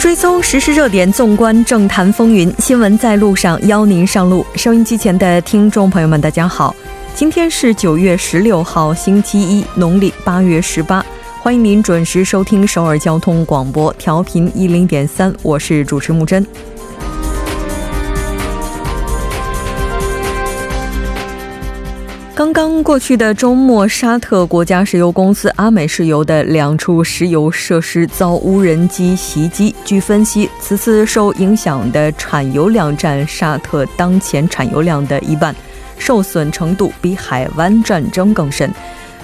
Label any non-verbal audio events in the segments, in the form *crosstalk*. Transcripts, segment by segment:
追踪实时热点，纵观政坛风云，新闻在路上，邀您上路。收音机前的听众朋友们，大家好，今天是九月十六号，星期一，农历八月十八。欢迎您准时收听首尔交通广播，调频一零点三，我是主持木真。刚刚过去的周末，沙特国家石油公司阿美石油的两处石油设施遭无人机袭击。据分析，此次受影响的产油量占沙特当前产油量的一半，受损程度比海湾战争更深。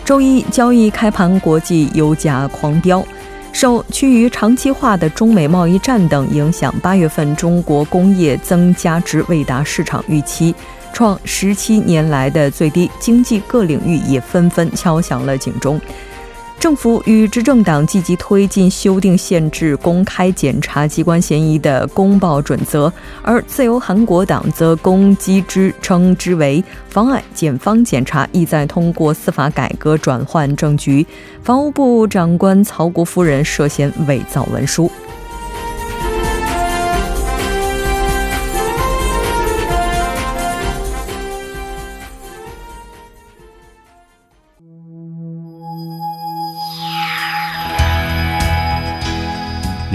周一交易开盘，国际油价狂飙。受趋于长期化的中美贸易战等影响，八月份中国工业增加值未达市场预期。创十七年来的最低，经济各领域也纷纷敲响了警钟。政府与执政党积极推进修订限制公开检察机关嫌疑的公报准则，而自由韩国党则攻击之称之为妨碍检方检查，意在通过司法改革转换政局。防务部长官曹国夫人涉嫌伪造文书。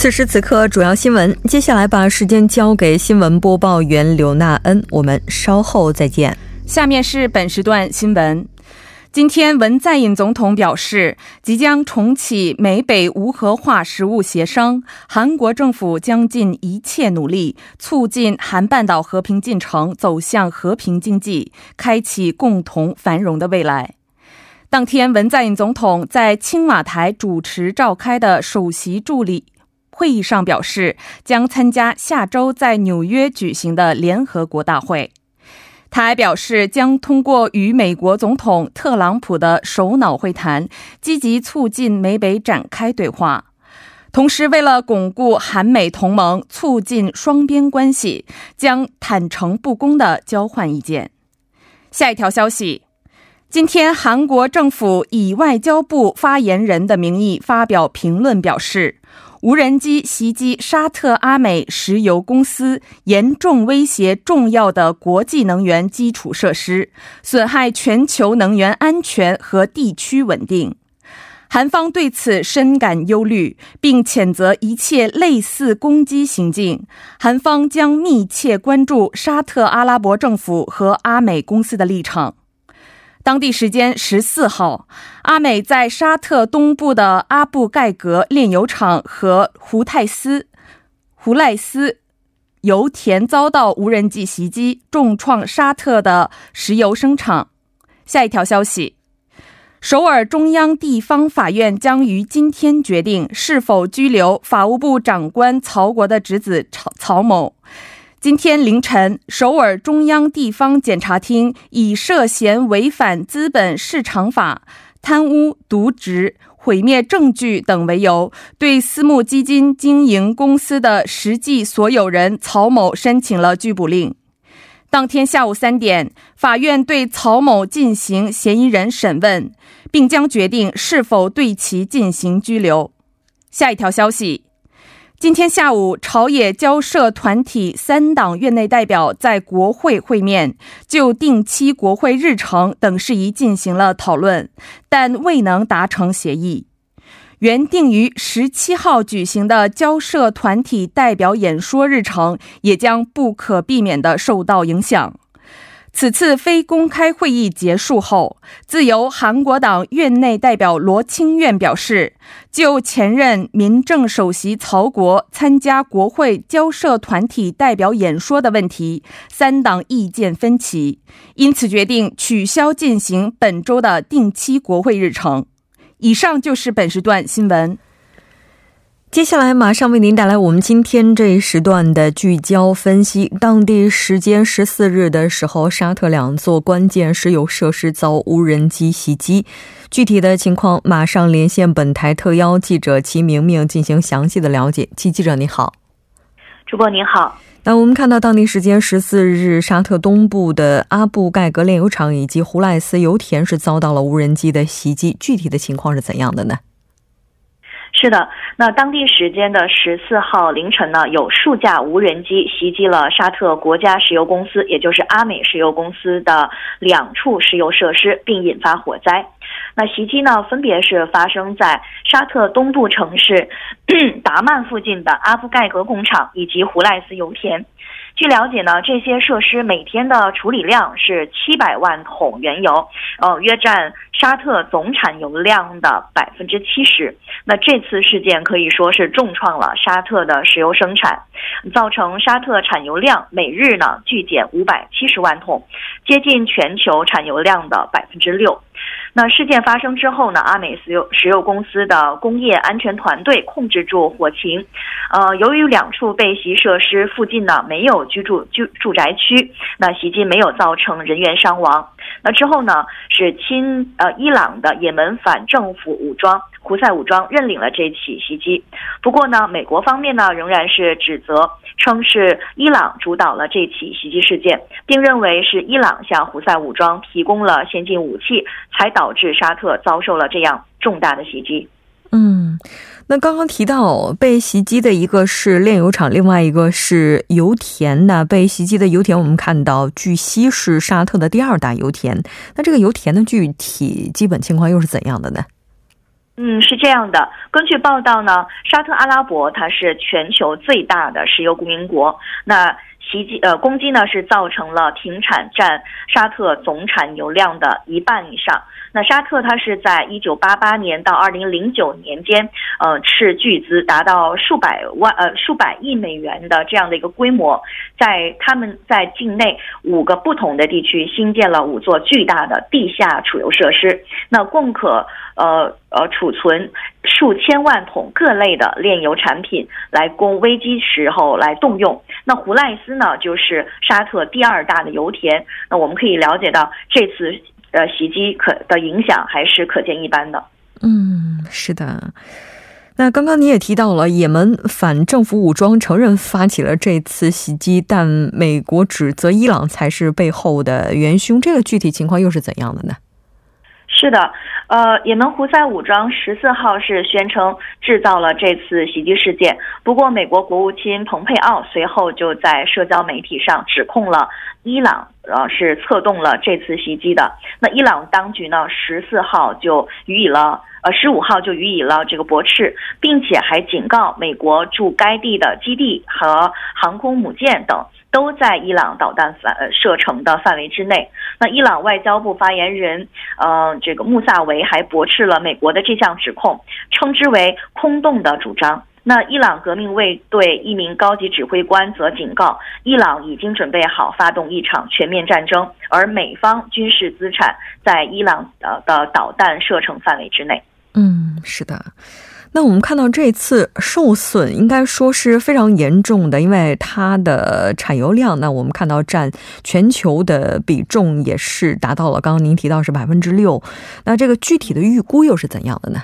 此时此刻，主要新闻。接下来把时间交给新闻播报员刘娜恩，我们稍后再见。下面是本时段新闻。今天，文在寅总统表示，即将重启美北无核化实务协商，韩国政府将尽一切努力，促进韩半岛和平进程走向和平经济，开启共同繁荣的未来。当天，文在寅总统在青瓦台主持召开的首席助理。会议上表示，将参加下周在纽约举行的联合国大会。他还表示，将通过与美国总统特朗普的首脑会谈，积极促进美北展开对话。同时，为了巩固韩美同盟，促进双边关系，将坦诚不公的交换意见。下一条消息，今天韩国政府以外交部发言人的名义发表评论，表示。无人机袭击沙特阿美石油公司，严重威胁重要的国际能源基础设施，损害全球能源安全和地区稳定。韩方对此深感忧虑，并谴责一切类似攻击行径。韩方将密切关注沙特阿拉伯政府和阿美公司的立场。当地时间十四号，阿美在沙特东部的阿布盖格炼油厂和胡泰斯、胡赖斯油田遭到无人机袭击，重创沙特的石油生产。下一条消息：首尔中央地方法院将于今天决定是否拘留法务部长官曹国的侄子曹曹某。今天凌晨，首尔中央地方检察厅以涉嫌违反资本市场法、贪污渎职、毁灭证据等为由，对私募基金经营公司的实际所有人曹某申请了拘捕令。当天下午三点，法院对曹某进行嫌疑人审问，并将决定是否对其进行拘留。下一条消息。今天下午，朝野交涉团体三党院内代表在国会会面，就定期国会日程等事宜进行了讨论，但未能达成协议。原定于十七号举行的交涉团体代表演说日程，也将不可避免地受到影响。此次非公开会议结束后，自由韩国党院内代表罗清苑表示，就前任民政首席曹国参加国会交涉团体代表演说的问题，三党意见分歧，因此决定取消进行本周的定期国会日程。以上就是本时段新闻。接下来马上为您带来我们今天这一时段的聚焦分析。当地时间十四日的时候，沙特两座关键石油设施遭无人机袭击。具体的情况，马上连线本台特邀记者齐明明进行详细的了解。齐记者，你好。主播您好。那我们看到当地时间十四日，沙特东部的阿布盖格炼油厂以及胡赖斯油田是遭到了无人机的袭击。具体的情况是怎样的呢？是的，那当地时间的十四号凌晨呢，有数架无人机袭击了沙特国家石油公司，也就是阿美石油公司的两处石油设施，并引发火灾。那袭击呢，分别是发生在沙特东部城市 *clears throat* 达曼附近的阿布盖格工厂以及胡赖斯油田。据了解呢，这些设施每天的处理量是七百万桶原油，呃，约占沙特总产油量的百分之七十。那这次事件可以说是重创了沙特的石油生产，造成沙特产油量每日呢巨减五百七十万桶，接近全球产油量的百分之六。那事件发生之后呢？阿美石油石油公司的工业安全团队控制住火情。呃，由于两处被袭设施附近呢没有居住居住宅区，那袭击没有造成人员伤亡。那之后呢，是亲呃伊朗的也门反政府武装胡塞武装认领了这起袭击。不过呢，美国方面呢仍然是指责称是伊朗主导了这起袭击事件，并认为是伊朗向胡塞武装提供了先进武器，才导致沙特遭受了这样重大的袭击。嗯。那刚刚提到被袭击的一个是炼油厂，另外一个是油田。那被袭击的油田，我们看到据悉是沙特的第二大油田。那这个油田的具体基本情况又是怎样的呢？嗯，是这样的。根据报道呢，沙特阿拉伯它是全球最大的石油供应国。那袭击呃攻击呢是造成了停产，占沙特总产油量的一半以上。那沙特它是在一九八八年到二零零九年间，呃，斥巨资达到数百万呃数百亿美元的这样的一个规模，在他们在境内五个不同的地区新建了五座巨大的地下储油设施，那共可呃呃储存数千万桶各类的炼油产品，来供危机时候来动用。那胡赖斯呢，就是沙特第二大的油田。那我们可以了解到这次。呃，袭击可的影响还是可见一斑的。嗯，是的。那刚刚你也提到了，也门反政府武装承认发起了这次袭击，但美国指责伊朗才是背后的元凶。这个具体情况又是怎样的呢？是的，呃，也门胡塞武装十四号是宣称制造了这次袭击事件。不过，美国国务卿蓬佩奥随后就在社交媒体上指控了伊朗。呃，是策动了这次袭击的。那伊朗当局呢，十四号就予以了，呃，十五号就予以了这个驳斥，并且还警告美国驻该地的基地和航空母舰等都在伊朗导弹范射程的范围之内。那伊朗外交部发言人，呃，这个穆萨维还驳斥了美国的这项指控，称之为空洞的主张。那伊朗革命卫队一名高级指挥官则警告，伊朗已经准备好发动一场全面战争，而美方军事资产在伊朗的的导弹射程范围之内。嗯，是的。那我们看到这次受损应该说是非常严重的，因为它的产油量，那我们看到占全球的比重也是达到了刚刚您提到是百分之六。那这个具体的预估又是怎样的呢？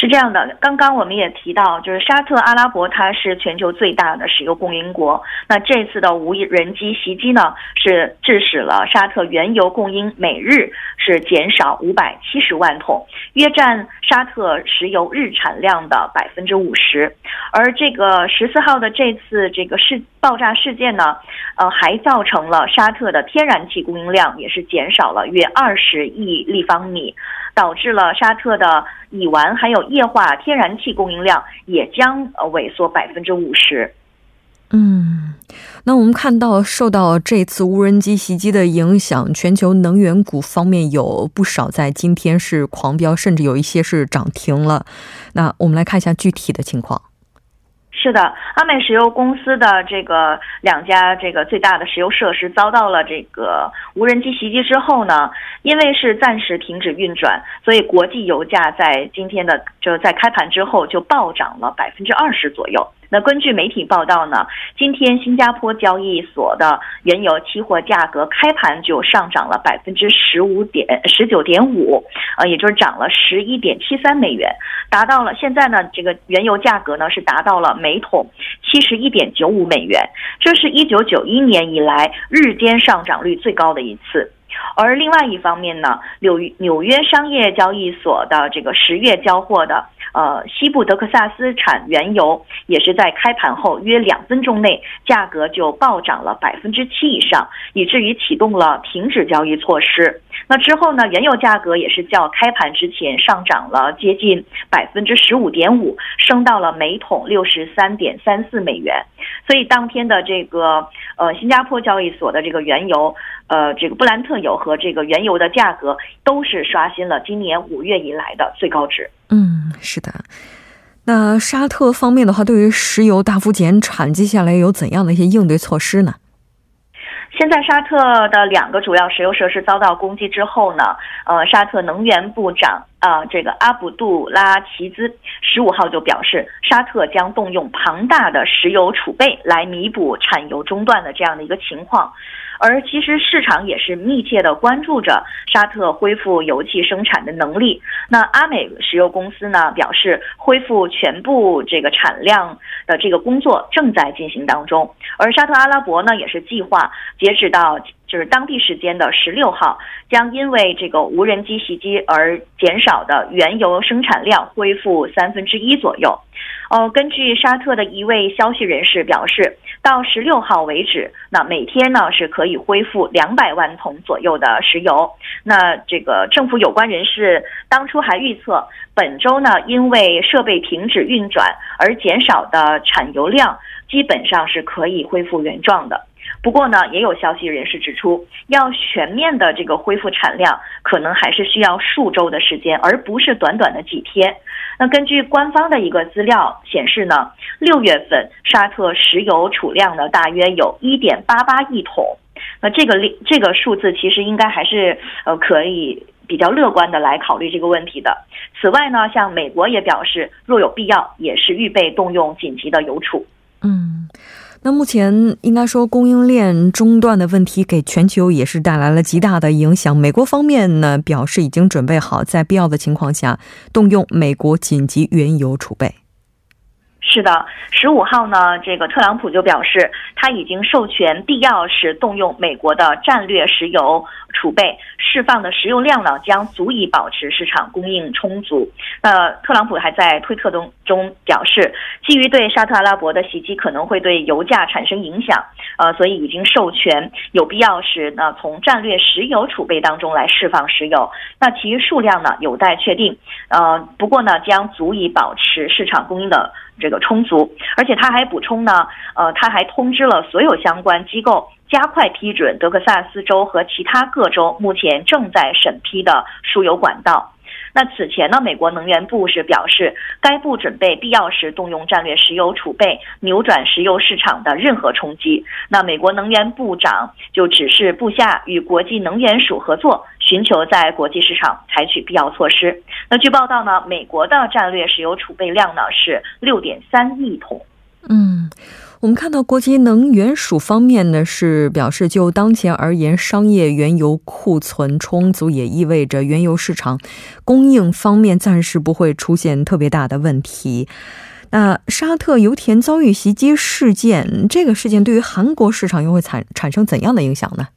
是这样的，刚刚我们也提到，就是沙特阿拉伯它是全球最大的石油供应国。那这次的无人机袭击呢，是致使了沙特原油供应每日是减少五百七十万桶，约占沙特石油日产量的百分之五十。而这个十四号的这次这个事爆炸事件呢，呃，还造成了沙特的天然气供应量也是减少了约二十亿立方米。导致了沙特的乙烷还有液化天然气供应量也将呃萎缩百分之五十。嗯，那我们看到受到这次无人机袭击的影响，全球能源股方面有不少在今天是狂飙，甚至有一些是涨停了。那我们来看一下具体的情况。是的，阿美石油公司的这个两家这个最大的石油设施遭到了这个无人机袭击之后呢，因为是暂时停止运转，所以国际油价在今天的就在开盘之后就暴涨了百分之二十左右。那根据媒体报道呢，今天新加坡交易所的原油期货价格开盘就上涨了百分之十五点十九点五，呃，也就是涨了十一点七三美元，达到了现在呢，这个原油价格呢是达到了每桶七十一点九五美元，这是一九九一年以来日间上涨率最高的一次。而另外一方面呢，纽纽约商业交易所的这个十月交货的。呃，西部德克萨斯产原油也是在开盘后约两分钟内，价格就暴涨了百分之七以上，以至于启动了停止交易措施。那之后呢，原油价格也是较开盘之前上涨了接近百分之十五点五，升到了每桶六十三点三四美元。所以当天的这个呃新加坡交易所的这个原油，呃这个布兰特油和这个原油的价格都是刷新了今年五月以来的最高值。嗯，是的。那沙特方面的话，对于石油大幅减产，接下来有怎样的一些应对措施呢？现在沙特的两个主要石油设施遭到攻击之后呢，呃，沙特能源部长啊，这个阿卜杜拉齐兹十五号就表示，沙特将动用庞大的石油储备来弥补产油中断的这样的一个情况。而其实市场也是密切的关注着沙特恢复油气生产的能力。那阿美石油公司呢表示，恢复全部这个产量的这个工作正在进行当中。而沙特阿拉伯呢也是计划截止到就是当地时间的十六号，将因为这个无人机袭击而减少的原油生产量恢复三分之一左右。呃，根据沙特的一位消息人士表示，到十六号为止，那每天呢是可以恢复两百万桶左右的石油。那这个政府有关人士当初还预测，本周呢因为设备停止运转而减少的产油量，基本上是可以恢复原状的。不过呢，也有消息人士指出，要全面的这个恢复产量，可能还是需要数周的时间，而不是短短的几天。那根据官方的一个资料显示呢，六月份沙特石油储量呢大约有一点八八亿桶。那这个这个数字其实应该还是呃可以比较乐观的来考虑这个问题的。此外呢，像美国也表示，若有必要，也是预备动用紧急的油储。嗯。那目前应该说供应链中断的问题给全球也是带来了极大的影响。美国方面呢表示已经准备好在必要的情况下动用美国紧急原油储备。是的，十五号呢，这个特朗普就表示他已经授权必要时动用美国的战略石油储备，释放的石油量呢将足以保持市场供应充足。那特朗普还在推特中中表示，基于对沙特阿拉伯的袭击可能会对油价产生影响，呃，所以已经授权有必要时呢从战略石油储备当中来释放石油。那其余数量呢有待确定，呃，不过呢将足以保持市场供应的。这个充足，而且他还补充呢，呃，他还通知了所有相关机构，加快批准德克萨斯州和其他各州目前正在审批的输油管道。那此前呢，美国能源部是表示，该部准备必要时动用战略石油储备，扭转石油市场的任何冲击。那美国能源部长就指示部下与国际能源署合作，寻求在国际市场采取必要措施。那据报道呢，美国的战略石油储备量呢是六点三亿桶。嗯。我们看到国际能源署方面呢是表示，就当前而言，商业原油库存充足，也意味着原油市场供应方面暂时不会出现特别大的问题。那沙特油田遭遇袭击事件，这个事件对于韩国市场又会产产生怎样的影响呢？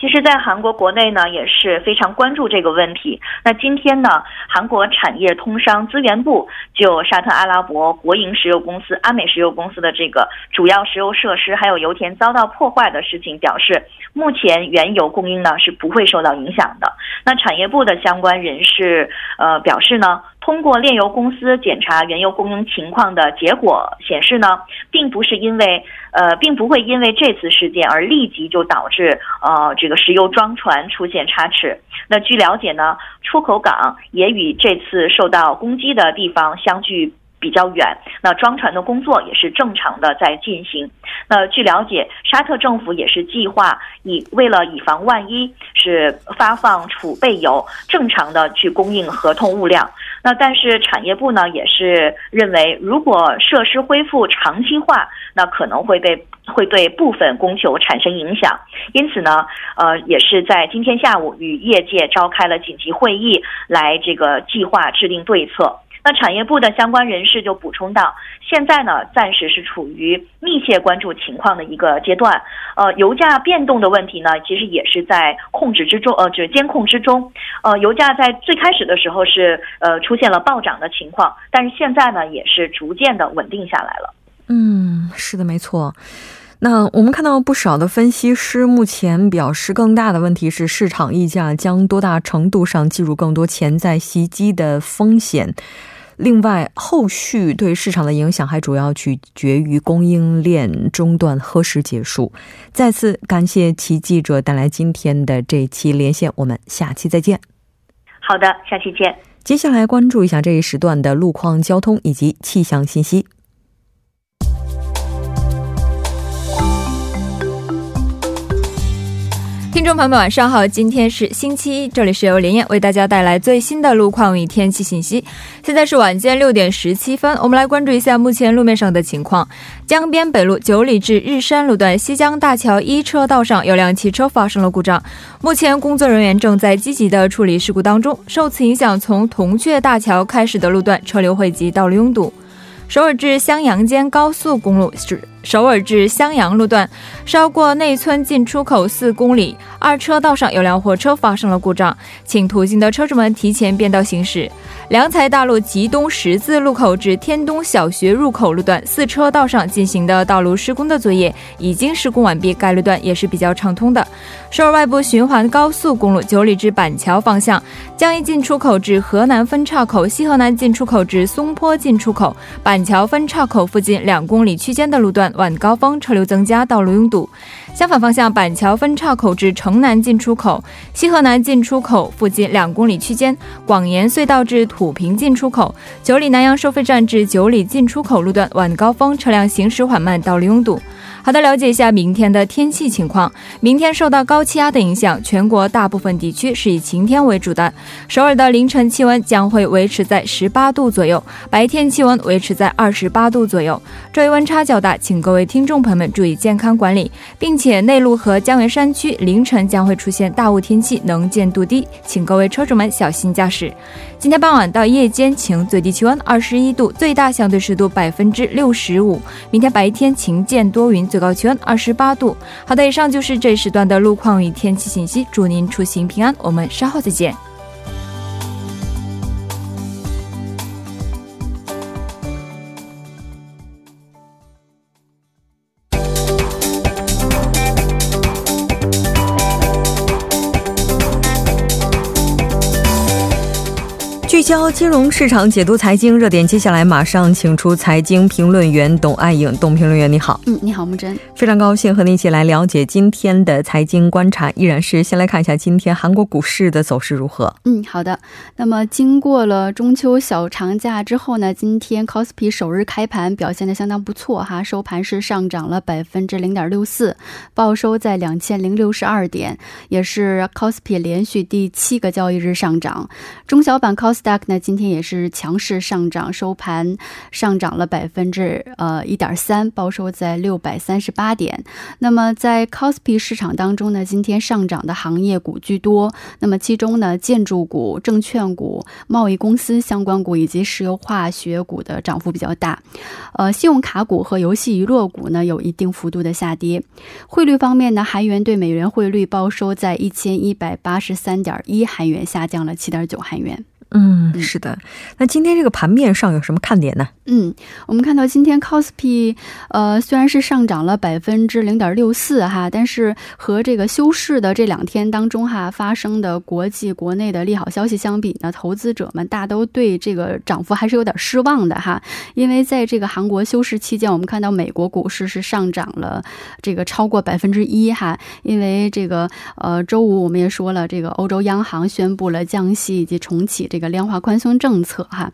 其实，在韩国国内呢，也是非常关注这个问题。那今天呢，韩国产业通商资源部就沙特阿拉伯国营石油公司阿美石油公司的这个主要石油设施还有油田遭到破坏的事情表示，目前原油供应呢是不会受到影响的。那产业部的相关人士呃表示呢，通过炼油公司检查原油供应情况的结果显示呢，并不是因为呃，并不会因为这次事件而立即就导致呃这个石油装船出现差池。那据了解呢，出口港也与这次受到攻击的地方相距。比较远，那装船的工作也是正常的在进行。那据了解，沙特政府也是计划以为了以防万一，是发放储备油，正常的去供应合同物料。那但是产业部呢，也是认为，如果设施恢复长期化，那可能会被会对部分供求产生影响。因此呢，呃，也是在今天下午与业界召开了紧急会议，来这个计划制定对策。那产业部的相关人士就补充到，现在呢，暂时是处于密切关注情况的一个阶段。呃，油价变动的问题呢，其实也是在控制之中，呃，就是监控之中。呃，油价在最开始的时候是呃出现了暴涨的情况，但是现在呢，也是逐渐的稳定下来了。嗯，是的，没错。那我们看到不少的分析师目前表示，更大的问题是市场溢价将多大程度上计入更多潜在袭击的风险。另外，后续对市场的影响还主要取决于供应链中断何时结束。再次感谢其记者带来今天的这期连线，我们下期再见。好的，下期见。接下来关注一下这一时段的路况、交通以及气象信息。听众朋友们，晚上好！今天是星期一，这里是由连燕为大家带来最新的路况与天气信息。现在是晚间六点十七分，我们来关注一下目前路面上的情况。江边北路九里至日山路段西江大桥一车道上有辆汽车发生了故障，目前工作人员正在积极的处理事故当中。受此影响，从铜雀大桥开始的路段车流汇集，道路拥堵。首尔至襄阳间高速公路是。首尔至襄阳路段，稍过内村进出口四公里，二车道上有辆货车发生了故障，请途经的车主们提前变道行驶。良才大路吉东十字路口至天东小学入口路段四车道上进行的道路施工的作业已经施工完毕，该路段也是比较畅通的。首尔外部循环高速公路九里至板桥方向，江一进出口至河南分岔口、西河南进出口至松坡进出口、板桥分岔口附近两公里区间的路段。晚高峰车流增加，道路拥堵。相反方向，板桥分岔口至城南进出口、西河南进出口附近两公里区间，广延隧道至土平进出口、九里南阳收费站至九里进出口路段晚高峰车辆行驶缓慢，道路拥堵。好的，了解一下明天的天气情况。明天受到高气压的影响，全国大部分地区是以晴天为主的。首尔的凌晨气温将会维持在十八度左右，白天气温维持在二十八度左右。昼夜温差较大，请各位听众朋友们注意健康管理，并且内陆和江源山区凌晨将会出现大雾天气，能见度低，请各位车主们小心驾驶。今天傍晚到夜间晴，最低气温二十一度，最大相对湿度百分之六十五。明天白天晴见多云，最高气温二十八度。好的，以上就是这时段的路况与天气信息，祝您出行平安，我们稍后再见。聚焦金融市场，解读财经热点。接下来马上请出财经评论员董爱颖，董评论员你好。嗯，你好木真，非常高兴和你一起来了解今天的财经观察。依然是先来看一下今天韩国股市的走势如何。嗯，好的。那么经过了中秋小长假之后呢，今天 c o s p i 首日开盘表现的相当不错哈，收盘是上涨了百分之零点六四，报收在两千零六十二点，也是 c o s p i 连续第七个交易日上涨。中小板那今天也是强势上涨，收盘上涨了百分之呃一点三，报收在六百三十八点。那么在 c o s p i 市场当中呢，今天上涨的行业股居多。那么其中呢，建筑股、证券股、贸易公司相关股以及石油化学股的涨幅比较大。呃，信用卡股和游戏娱乐股呢有一定幅度的下跌。汇率方面呢，韩元对美元汇率报收在一千一百八十三点一韩元，下降了七点九韩元。嗯，是的。那今天这个盘面上有什么看点呢？嗯，我们看到今天 c o s p i 呃，虽然是上涨了百分之零点六四哈，但是和这个休市的这两天当中哈发生的国际国内的利好消息相比呢，投资者们大都对这个涨幅还是有点失望的哈。因为在这个韩国休市期间，我们看到美国股市是上涨了这个超过百分之一哈。因为这个呃，周五我们也说了，这个欧洲央行宣布了降息以及重启这个这个量化宽松政策哈。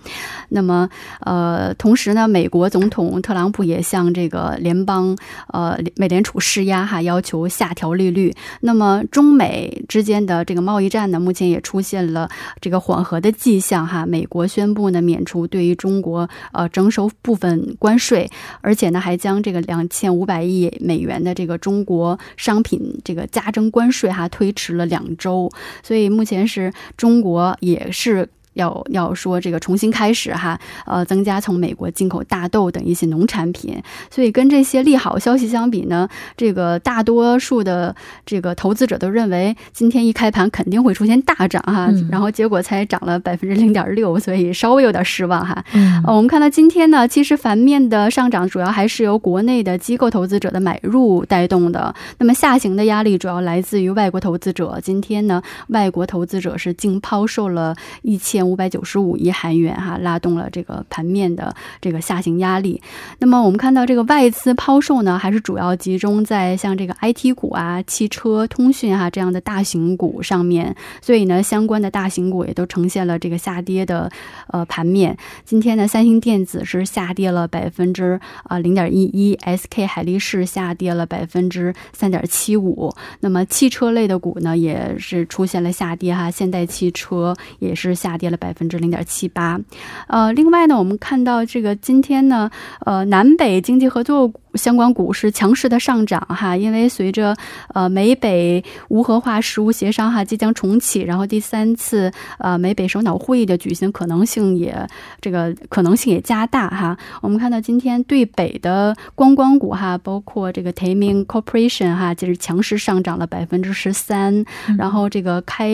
那么呃。同时呢，美国总统特朗普也向这个联邦呃美联储施压哈，要求下调利率。那么中美之间的这个贸易战呢，目前也出现了这个缓和的迹象哈。美国宣布呢免除对于中国呃征收部分关税，而且呢还将这个两千五百亿美元的这个中国商品这个加征关税哈推迟了两周。所以目前是中国也是。要要说这个重新开始哈，呃，增加从美国进口大豆等一些农产品，所以跟这些利好消息相比呢，这个大多数的这个投资者都认为今天一开盘肯定会出现大涨哈，然后结果才涨了百分之零点六，所以稍微有点失望哈。呃，我们看到今天呢，其实反面的上涨主要还是由国内的机构投资者的买入带动的，那么下行的压力主要来自于外国投资者。今天呢，外国投资者是净抛售了一千。五百九十五亿韩元，哈，拉动了这个盘面的这个下行压力。那么我们看到这个外资抛售呢，还是主要集中在像这个 IT 股啊、汽车、通讯哈这样的大型股上面。所以呢，相关的大型股也都呈现了这个下跌的呃盘面。今天呢，三星电子是下跌了百分之啊零点一一，SK 海力士下跌了百分之三点七五。那么汽车类的股呢，也是出现了下跌哈，现代汽车也是下跌了。百分之零点七八，呃，另外呢，我们看到这个今天呢，呃，南北经济合作相关股市强势的上涨哈，因为随着呃美北无核化实务协商哈即将重启，然后第三次呃美北首脑会议的举行可能性也这个可能性也加大哈。我们看到今天对北的观光股哈，包括这个 Taming Corporation 哈，就是强势上涨了百分之十三，然后这个开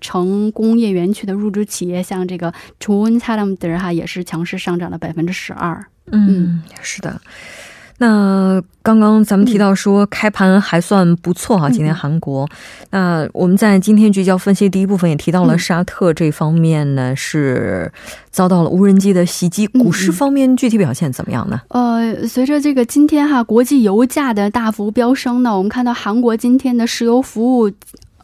城工业园区的入驻企业像这个 c h u n c h a l a m d e r 哈也是强势上涨了百分之十二。嗯，是的。那刚刚咱们提到说开盘还算不错哈，今天韩国。那我们在今天聚焦分析第一部分也提到了沙特这方面呢是遭到了无人机的袭击，股市方面具体表现怎么样呢？呃，随着这个今天哈国际油价的大幅飙升呢，我们看到韩国今天的石油服务。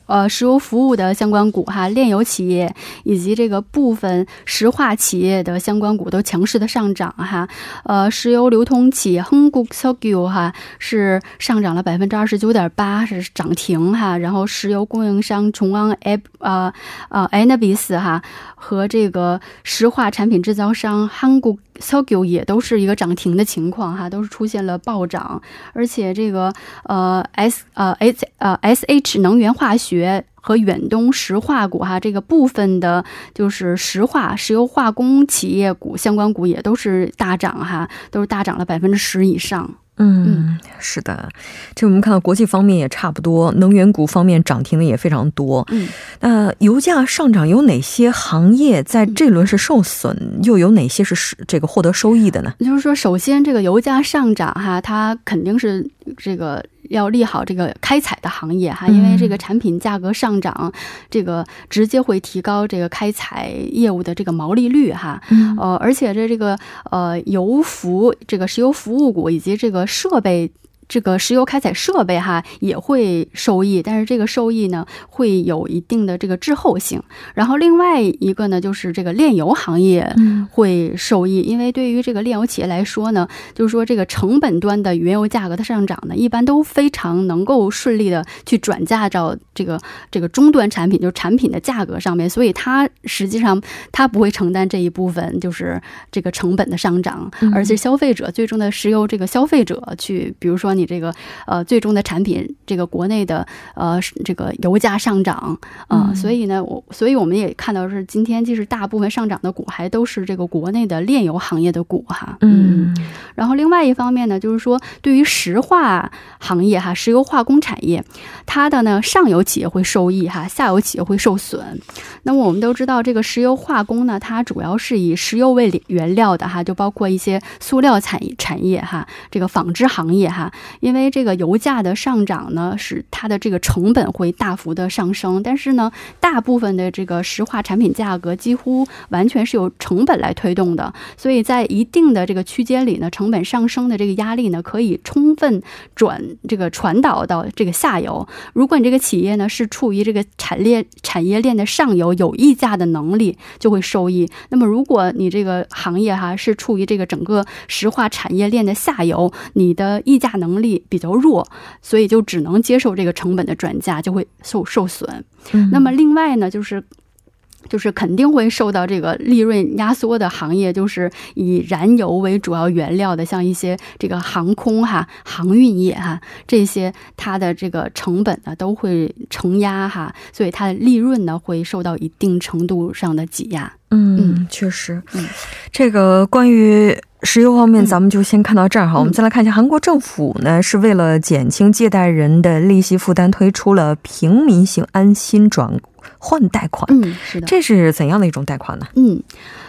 呃，石油服务的相关股哈，炼油企业以及这个部分石化企业的相关股都强势的上涨哈。呃，石油流通企业亨谷石油哈是上涨了百分之二十九点八，是涨停哈。然后石油供应商崇安埃呃呃埃纳比斯哈和这个石化产品制造商亨谷。s o g o 也都是一个涨停的情况哈，都是出现了暴涨，而且这个呃 S 呃 S 呃 SH 能源化学和远东石化股哈，这个部分的就是石化石油化工企业股相关股也都是大涨哈，都是大涨了百分之十以上。嗯，是的，这我们看到国际方面也差不多，能源股方面涨停的也非常多。嗯，那油价上涨有哪些行业在这轮是受损，又有哪些是这个获得收益的呢？就是说，首先这个油价上涨哈，它肯定是这个。要利好这个开采的行业哈，因为这个产品价格上涨，这个直接会提高这个开采业务的这个毛利率哈。呃，而且这这个呃油服这个石油服务股以及这个设备。这个石油开采设备哈也会受益，但是这个受益呢会有一定的这个滞后性。然后另外一个呢就是这个炼油行业会受益，因为对于这个炼油企业来说呢，就是说这个成本端的原油价格的上涨呢，一般都非常能够顺利的去转嫁到这个这个终端产品，就是产品的价格上面，所以它实际上它不会承担这一部分就是这个成本的上涨，而且消费者最终的石油这个消费者去，比如说。你这个呃最终的产品这个国内的呃这个油价上涨啊，所以呢，我所以我们也看到是今天其实大部分上涨的股还都是这个国内的炼油行业的股哈。嗯，然后另外一方面呢，就是说对于石化行业哈，石油化工产业，它的呢上游企业会受益哈，下游企业会受损。那么我们都知道，这个石油化工呢，它主要是以石油为原料的哈，就包括一些塑料产产业哈，这个纺织行业哈。因为这个油价的上涨呢，使它的这个成本会大幅的上升。但是呢，大部分的这个石化产品价格几乎完全是由成本来推动的，所以在一定的这个区间里呢，成本上升的这个压力呢，可以充分转这个传导到这个下游。如果你这个企业呢是处于这个产链产业链的上游，有溢价的能力就会受益。那么如果你这个行业哈是处于这个整个石化产业链的下游，你的溢价能力比较弱，所以就只能接受这个成本的转嫁，就会受受损。那么另外呢，就是。就是肯定会受到这个利润压缩的行业，就是以燃油为主要原料的，像一些这个航空哈、航运业哈这些，它的这个成本呢都会承压哈，所以它的利润呢会受到一定程度上的挤压。嗯，确实。嗯，这个关于石油方面，咱们就先看到这儿哈。我们再来看一下，韩国政府呢是为了减轻借贷人的利息负担，推出了平民型安心转。换贷款，嗯，是的，这是怎样的一种贷款呢？嗯，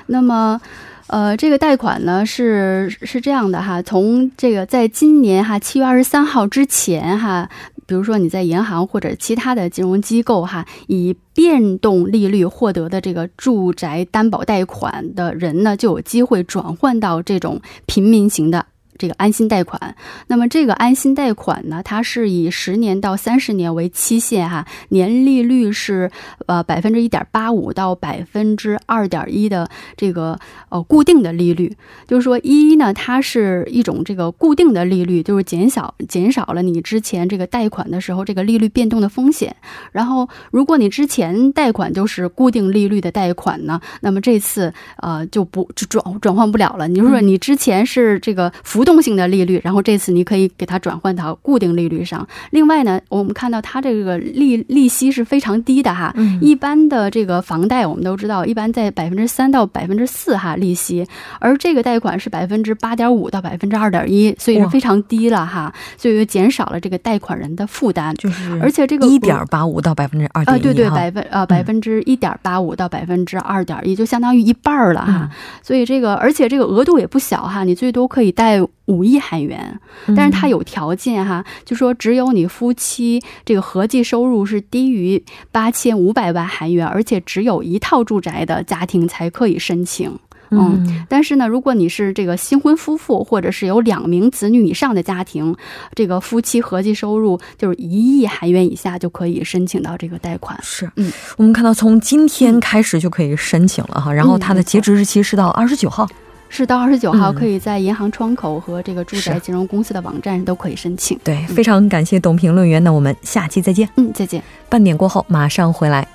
那么，呃，这个贷款呢是是这样的哈，从这个在今年哈七月二十三号之前哈，比如说你在银行或者其他的金融机构哈，以变动利率获得的这个住宅担保贷款的人呢，就有机会转换到这种平民型的。这个安心贷款，那么这个安心贷款呢，它是以十年到三十年为期限，哈，年利率是呃百分之一点八五到百分之二点一的这个呃固定的利率。就是说，一呢，它是一种这个固定的利率，就是减少减少了你之前这个贷款的时候这个利率变动的风险。然后，如果你之前贷款就是固定利率的贷款呢，那么这次呃就不就转转换不了了。你就说你之前是这个浮动性的利率，然后这次你可以给它转换到固定利率上。另外呢，我们看到它这个利利息是非常低的哈。嗯。一般的这个房贷我们都知道，一般在百分之三到百分之四哈利息，而这个贷款是百分之八点五到百分之二点一，所以是非常低了哈。所以减少了这个贷款人的负担。就是。而且这个一点八五到百分之二点一。啊，对对，百分呃百分之一点八五到百分之二点一，就相当于一半了哈。所以这个，而且这个额度也不小哈，你最多可以贷。五亿韩元，但是它有条件哈，就说只有你夫妻这个合计收入是低于八千五百万韩元，而且只有一套住宅的家庭才可以申请。嗯，但是呢，如果你是这个新婚夫妇，或者是有两名子女以上的家庭，这个夫妻合计收入就是一亿韩元以下就可以申请到这个贷款。是，嗯，我们看到从今天开始就可以申请了哈，然后它的截止日期是到二十九号。是到二十九号，可以在银行窗口和这个住宅金融公司的网站都可以申请。对，非常感谢董评论员，那我们下期再见。嗯，再见。半点过后马上回来。